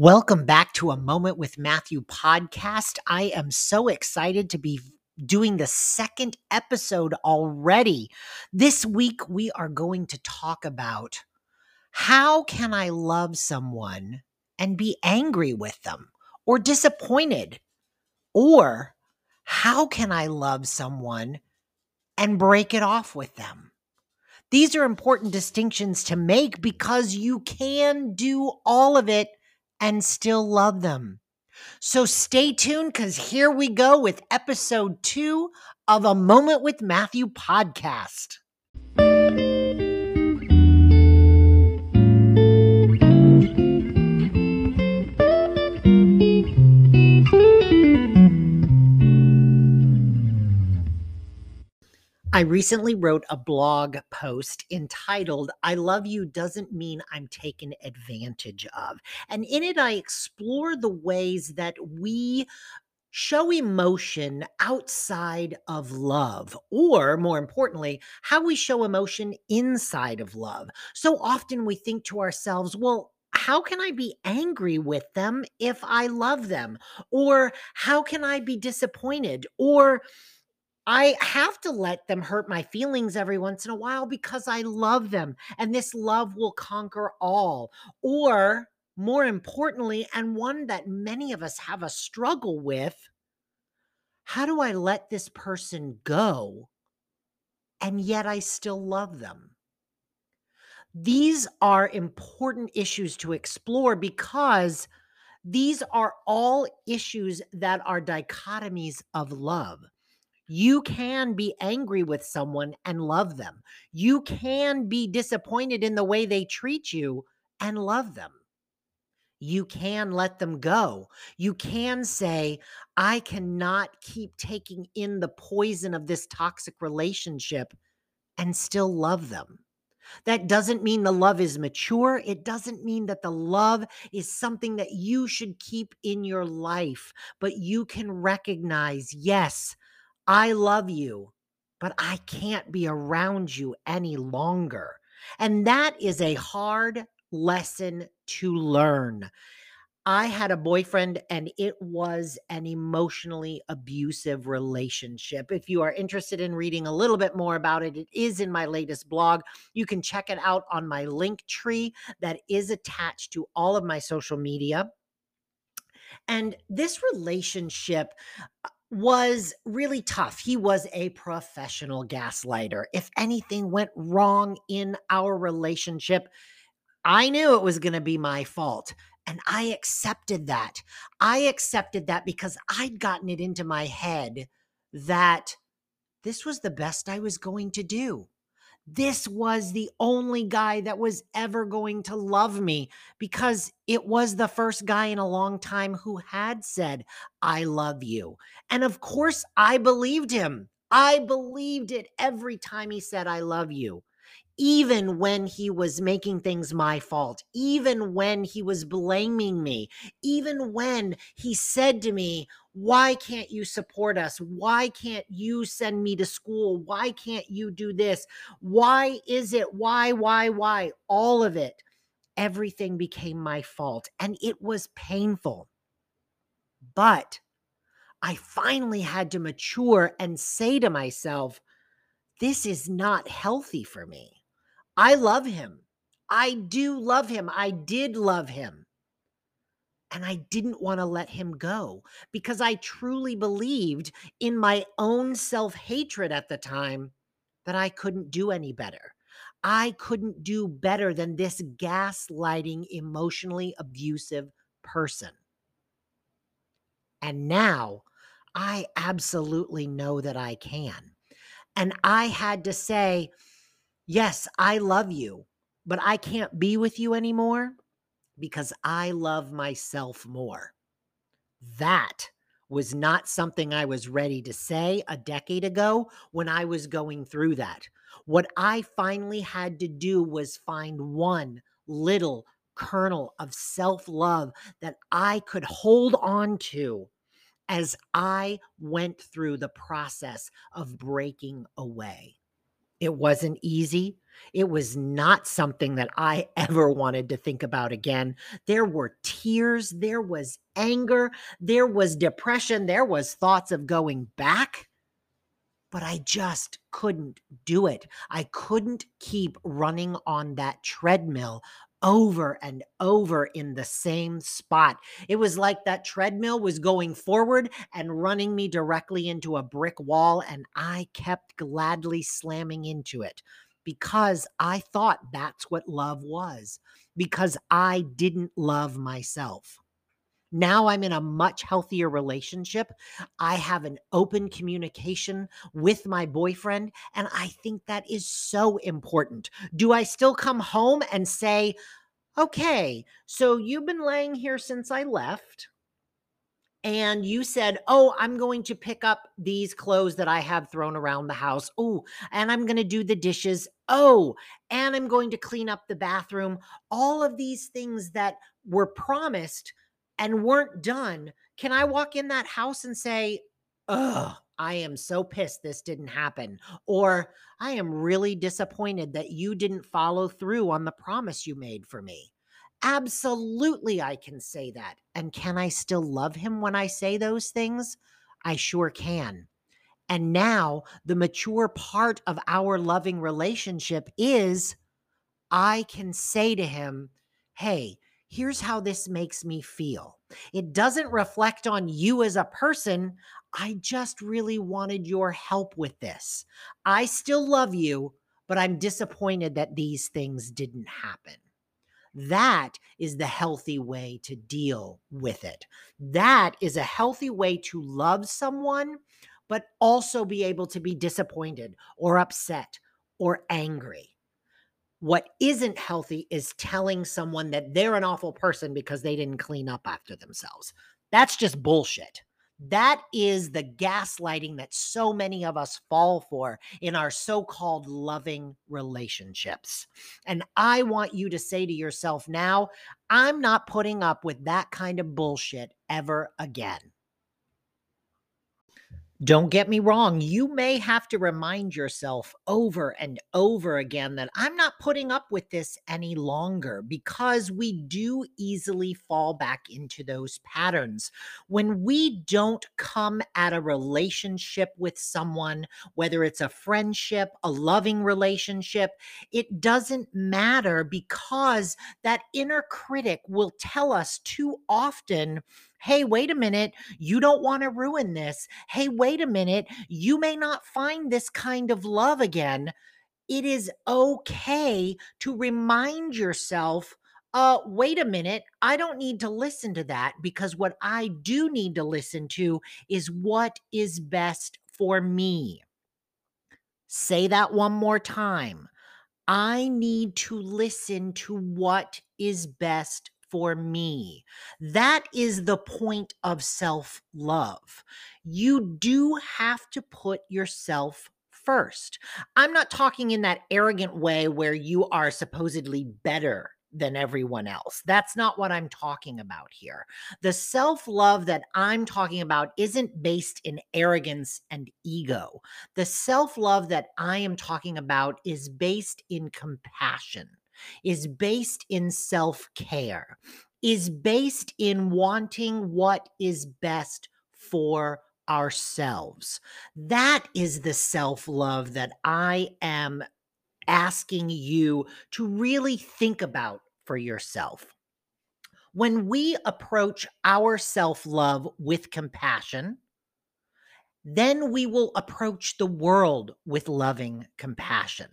Welcome back to a Moment with Matthew podcast. I am so excited to be doing the second episode already. This week, we are going to talk about how can I love someone and be angry with them or disappointed? Or how can I love someone and break it off with them? These are important distinctions to make because you can do all of it and still love them. So stay tuned because here we go with episode two of A Moment with Matthew podcast. I recently wrote a blog post entitled, I Love You Doesn't Mean I'm Taken Advantage of. And in it, I explore the ways that we show emotion outside of love, or more importantly, how we show emotion inside of love. So often we think to ourselves, well, how can I be angry with them if I love them? Or how can I be disappointed? Or I have to let them hurt my feelings every once in a while because I love them and this love will conquer all. Or more importantly, and one that many of us have a struggle with, how do I let this person go and yet I still love them? These are important issues to explore because these are all issues that are dichotomies of love. You can be angry with someone and love them. You can be disappointed in the way they treat you and love them. You can let them go. You can say, I cannot keep taking in the poison of this toxic relationship and still love them. That doesn't mean the love is mature. It doesn't mean that the love is something that you should keep in your life, but you can recognize, yes, I love you, but I can't be around you any longer. And that is a hard lesson to learn. I had a boyfriend and it was an emotionally abusive relationship. If you are interested in reading a little bit more about it, it is in my latest blog. You can check it out on my link tree that is attached to all of my social media. And this relationship uh, was really tough. He was a professional gaslighter. If anything went wrong in our relationship, I knew it was going to be my fault. And I accepted that. I accepted that because I'd gotten it into my head that this was the best I was going to do this was the only guy that was ever going to love me because it was the first guy in a long time who had said, I love you. And of course, I believed him. I believed it every time he said, I love you even when he was making things my fault, even when he was blaming me, even when he said to me, Why can't you support us? Why can't you send me to school? Why can't you do this? Why is it? Why, why, why? All of it. Everything became my fault and it was painful. But I finally had to mature and say to myself, this is not healthy for me. I love him. I do love him. I did love him. And I didn't want to let him go because I truly believed in my own self hatred at the time that I couldn't do any better. I couldn't do better than this gaslighting, emotionally abusive person. And now I absolutely know that I can. And I had to say, Yes, I love you, but I can't be with you anymore because I love myself more. That was not something I was ready to say a decade ago when I was going through that. What I finally had to do was find one little kernel of self love that I could hold on to as I went through the process of breaking away. It wasn't easy. It was not something that I ever wanted to think about again. There were tears, there was anger, there was depression, there was thoughts of going back. But I just couldn't do it. I couldn't keep running on that treadmill over and over in the same spot. It was like that treadmill was going forward and running me directly into a brick wall, and I kept gladly slamming into it because I thought that's what love was, because I didn't love myself. Now I'm in a much healthier relationship. I have an open communication with my boyfriend, and I think that is so important. Do I still come home and say, okay, so you've been laying here since I left? and you said, Oh, I'm going to pick up these clothes that I have thrown around the house. Oh, and I'm going to do the dishes. Oh, and I'm going to clean up the bathroom. All of these things that were promised and weren't done, can I walk in that house and say, Ugh, I am so pissed this didn't happen? Or I am really disappointed that you didn't follow through on the promise you made for me. Absolutely, I can say that. And can I still love him when I say those things? I sure can. And now, the mature part of our loving relationship is I can say to him, Hey, here's how this makes me feel. It doesn't reflect on you as a person. I just really wanted your help with this. I still love you, but I'm disappointed that these things didn't happen. That is the healthy way to deal with it. That is a healthy way to love someone, but also be able to be disappointed or upset or angry. What isn't healthy is telling someone that they're an awful person because they didn't clean up after themselves. That's just bullshit. That is the gaslighting that so many of us fall for in our so called loving relationships. And I want you to say to yourself now, I'm not putting up with that kind of bullshit ever again. Don't get me wrong, you may have to remind yourself over and over again that I'm not putting up with this any longer because we do easily fall back into those patterns. When we don't come at a relationship with someone, whether it's a friendship, a loving relationship, it doesn't matter because that inner critic will tell us too often Hey, wait a minute. You don't want to ruin this. Hey, wait a minute. You may not find this kind of love again. It is okay to remind yourself uh, wait a minute, I don't need to listen to that because what I do need to listen to is what is best for me. Say that one more time. I need to listen to what is best for me. That is the point of self love. You do have to put yourself first. I'm not talking in that arrogant way where you are supposedly better than everyone else. That's not what I'm talking about here. The self love that I'm talking about isn't based in arrogance and ego. The self love that I am talking about is based in compassion is based in self care, is based in wanting what is best for ourselves. That is the self love that I am asking you to really think about for yourself. When we approach our self love with compassion, then we will approach the world with loving compassion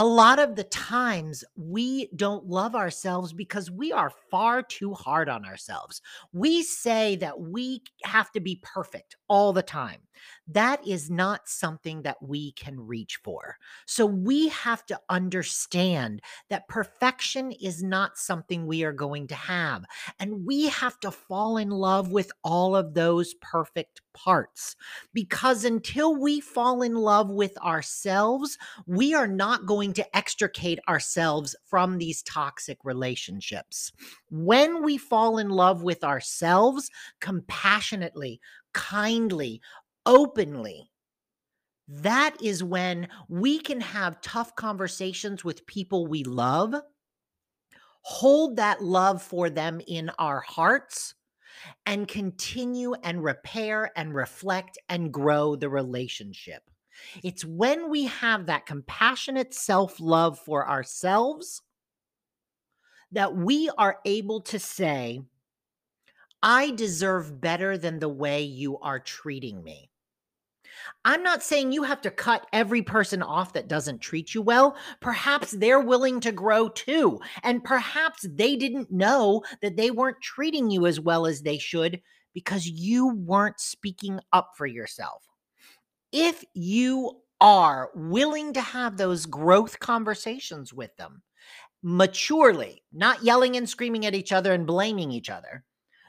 a lot of the times we don't love ourselves because we are far too hard on ourselves. We say that we have to be perfect all the time. That is not something that we can reach for. So we have to understand that perfection is not something we are going to have. And we have to fall in love with all of those perfect parts because until we fall in love with ourselves, we are not going to extricate ourselves from these toxic relationships. When we fall in love with ourselves compassionately, kindly, openly, that is when we can have tough conversations with people we love, hold that love for them in our hearts, and continue and repair and reflect and grow the relationship. It's when we have that compassionate self love for ourselves that we are able to say, I deserve better than the way you are treating me. I'm not saying you have to cut every person off that doesn't treat you well. Perhaps they're willing to grow too. And perhaps they didn't know that they weren't treating you as well as they should because you weren't speaking up for yourself. If you are willing to have those growth conversations with them maturely, not yelling and screaming at each other and blaming each other,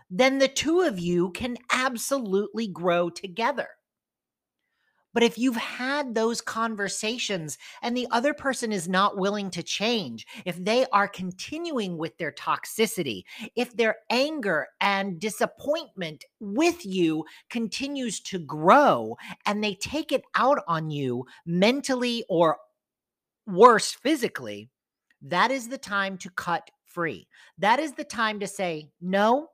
then the two of you can absolutely grow together. But if you've had those conversations and the other person is not willing to change, if they are continuing with their toxicity, if their anger and disappointment with you continues to grow and they take it out on you mentally or worse, physically, that is the time to cut free. That is the time to say, no,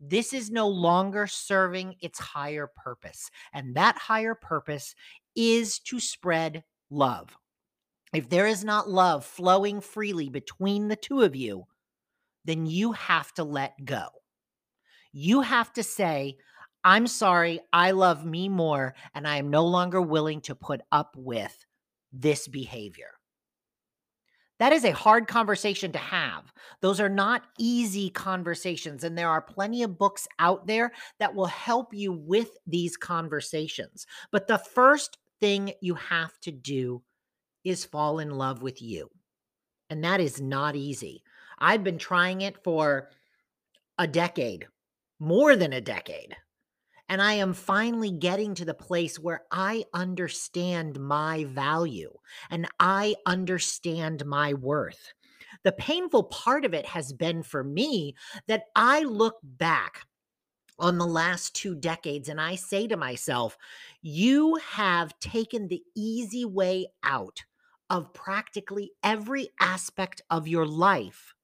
this is no longer serving its higher purpose. And that higher purpose is to spread love. If there is not love flowing freely between the two of you, then you have to let go. You have to say, I'm sorry, I love me more, and I am no longer willing to put up with this behavior. That is a hard conversation to have. Those are not easy conversations. And there are plenty of books out there that will help you with these conversations. But the first thing you have to do is fall in love with you. And that is not easy. I've been trying it for a decade, more than a decade. And I am finally getting to the place where I understand my value and I understand my worth. The painful part of it has been for me that I look back on the last two decades and I say to myself, you have taken the easy way out of practically every aspect of your life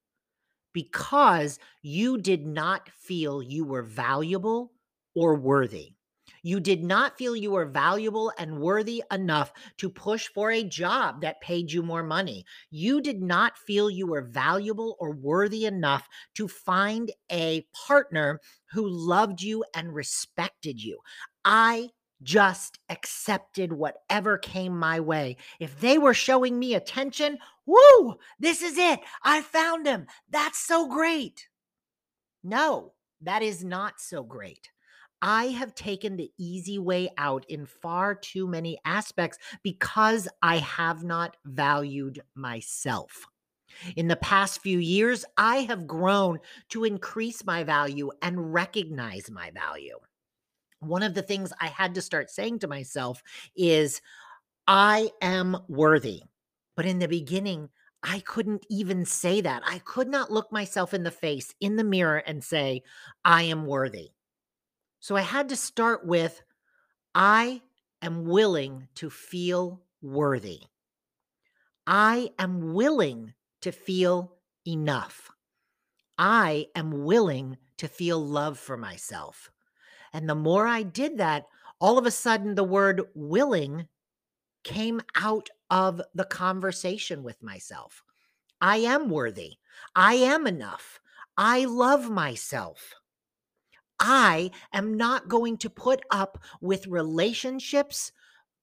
because you did not feel you were valuable or worthy. You did not feel you were valuable and worthy enough to push for a job that paid you more money. You did not feel you were valuable or worthy enough to find a partner who loved you and respected you. I just accepted whatever came my way. If they were showing me attention, woo, this is it. I found him. That's so great. No, that is not so great. I have taken the easy way out in far too many aspects because I have not valued myself. In the past few years, I have grown to increase my value and recognize my value. One of the things I had to start saying to myself is, I am worthy. But in the beginning, I couldn't even say that. I could not look myself in the face in the mirror and say, I am worthy. So I had to start with I am willing to feel worthy. I am willing to feel enough. I am willing to feel love for myself. And the more I did that, all of a sudden the word willing came out of the conversation with myself. I am worthy. I am enough. I love myself. I am not going to put up with relationships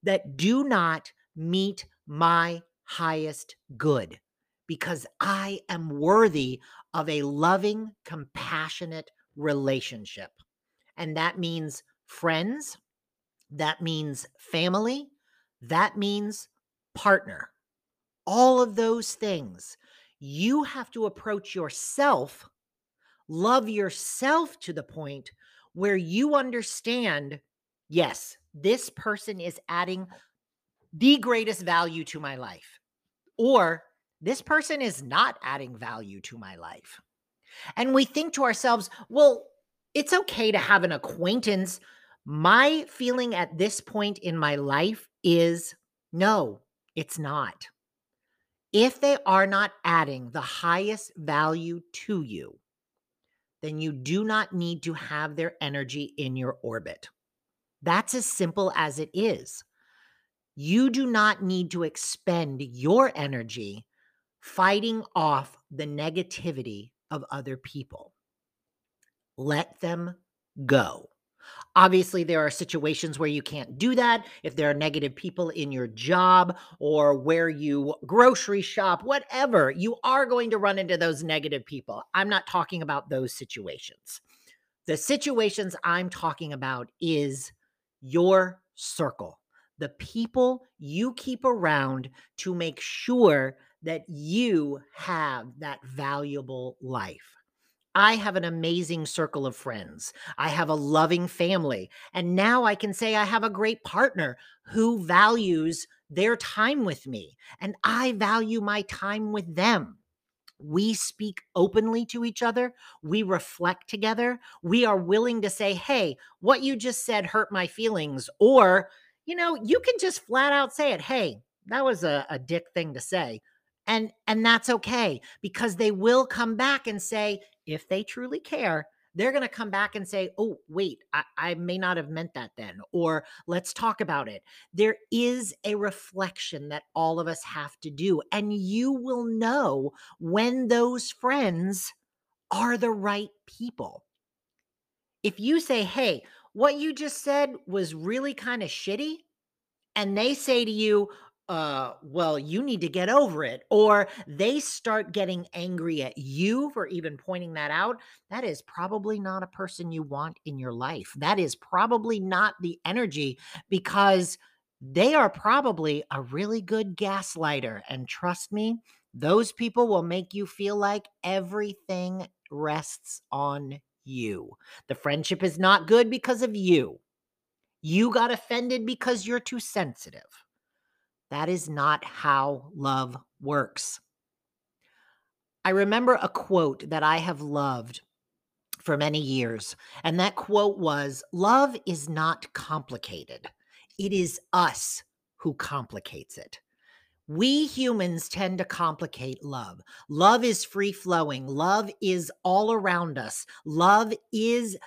that do not meet my highest good because I am worthy of a loving, compassionate relationship. And that means friends, that means family, that means partner. All of those things. You have to approach yourself love yourself to the point where you understand yes, this person is adding the greatest value to my life, or this person is not adding value to my life. And we think to ourselves, well, it's okay to have an acquaintance. My feeling at this point in my life is no, it's not. If they are not adding the highest value to you, then you do not need to have their energy in your orbit. That's as simple as it is. You do not need to expend your energy fighting off the negativity of other people. Let them go. Obviously, there are situations where you can't do that. If there are negative people in your job or where you grocery shop, whatever, you are going to run into those negative people. I'm not talking about those situations. The situations I'm talking about is your circle, the people you keep around to make sure that you have that valuable life. I have an amazing circle of friends. I have a loving family. And now I can say I have a great partner who values their time with me. And I value my time with them. We speak openly to each other. We reflect together. We are willing to say, hey, what you just said hurt my feelings. Or, you know, you can just flat out say it. Hey, that was a, a dick thing to say and and that's okay because they will come back and say if they truly care they're going to come back and say oh wait I, I, may not have meant that then or let's talk about it. There is a reflection that all of us have to do and you will know when those friends are the right people. If you say hey what you just said was really kind of shitty and they say to you uh well you need to get over it or they start getting angry at you for even pointing that out that is probably not a person you want in your life. That is probably not the energy because they are probably a really good gaslighter and trust me those people will make you feel like everything rests on you. The friendship is not good because of you. You got offended because you're too sensitive that is not how love works. I remember a quote that I have loved for many years, and that quote was Love is not complicated, it is us who complicates it. We humans tend to complicate love. Love is free flowing. Love is all around us. Love is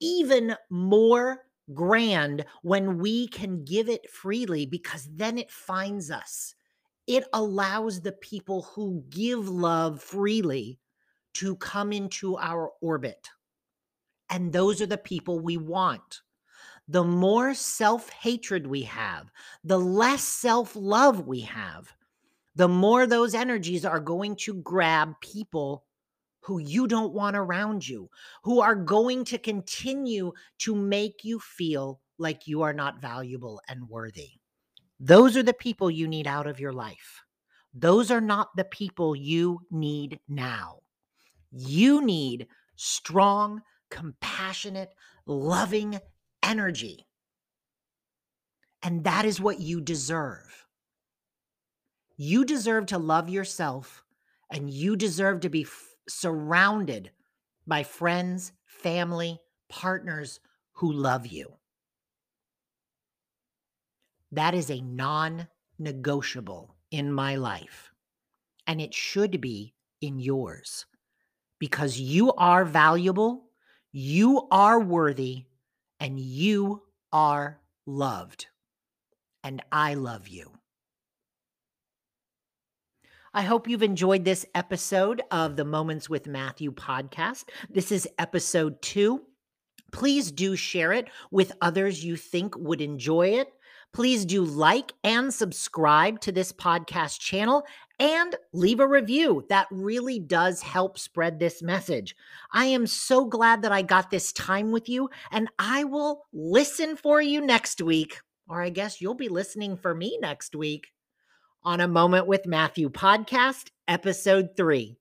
even more grand when we can give it freely because then it finds us. It allows the people who give love freely to come into our orbit. And those are the people we want. The more self hatred we have, the less self love we have, the more those energies are going to grab people who you don't want around you, who are going to continue to make you feel like you are not valuable and worthy. Those are the people you need out of your life. Those are not the people you need now. You need strong, compassionate, loving energy. And that is what you deserve. You deserve to love yourself and you deserve to be surrounded by friends, family, partners who love you. That is a non negotiable in my life. And it should be in yours because you are valuable, you are worthy, and you are loved. And I love you. I hope you've enjoyed this episode of the Moments with Matthew podcast. This is episode two. Please do share it with others you think would enjoy it. Please do like and subscribe to this podcast channel and leave a review. That really does help spread this message. I am so glad that I got this time with you, and I will listen for you next week. Or I guess you'll be listening for me next week on a Moment with Matthew podcast, episode three.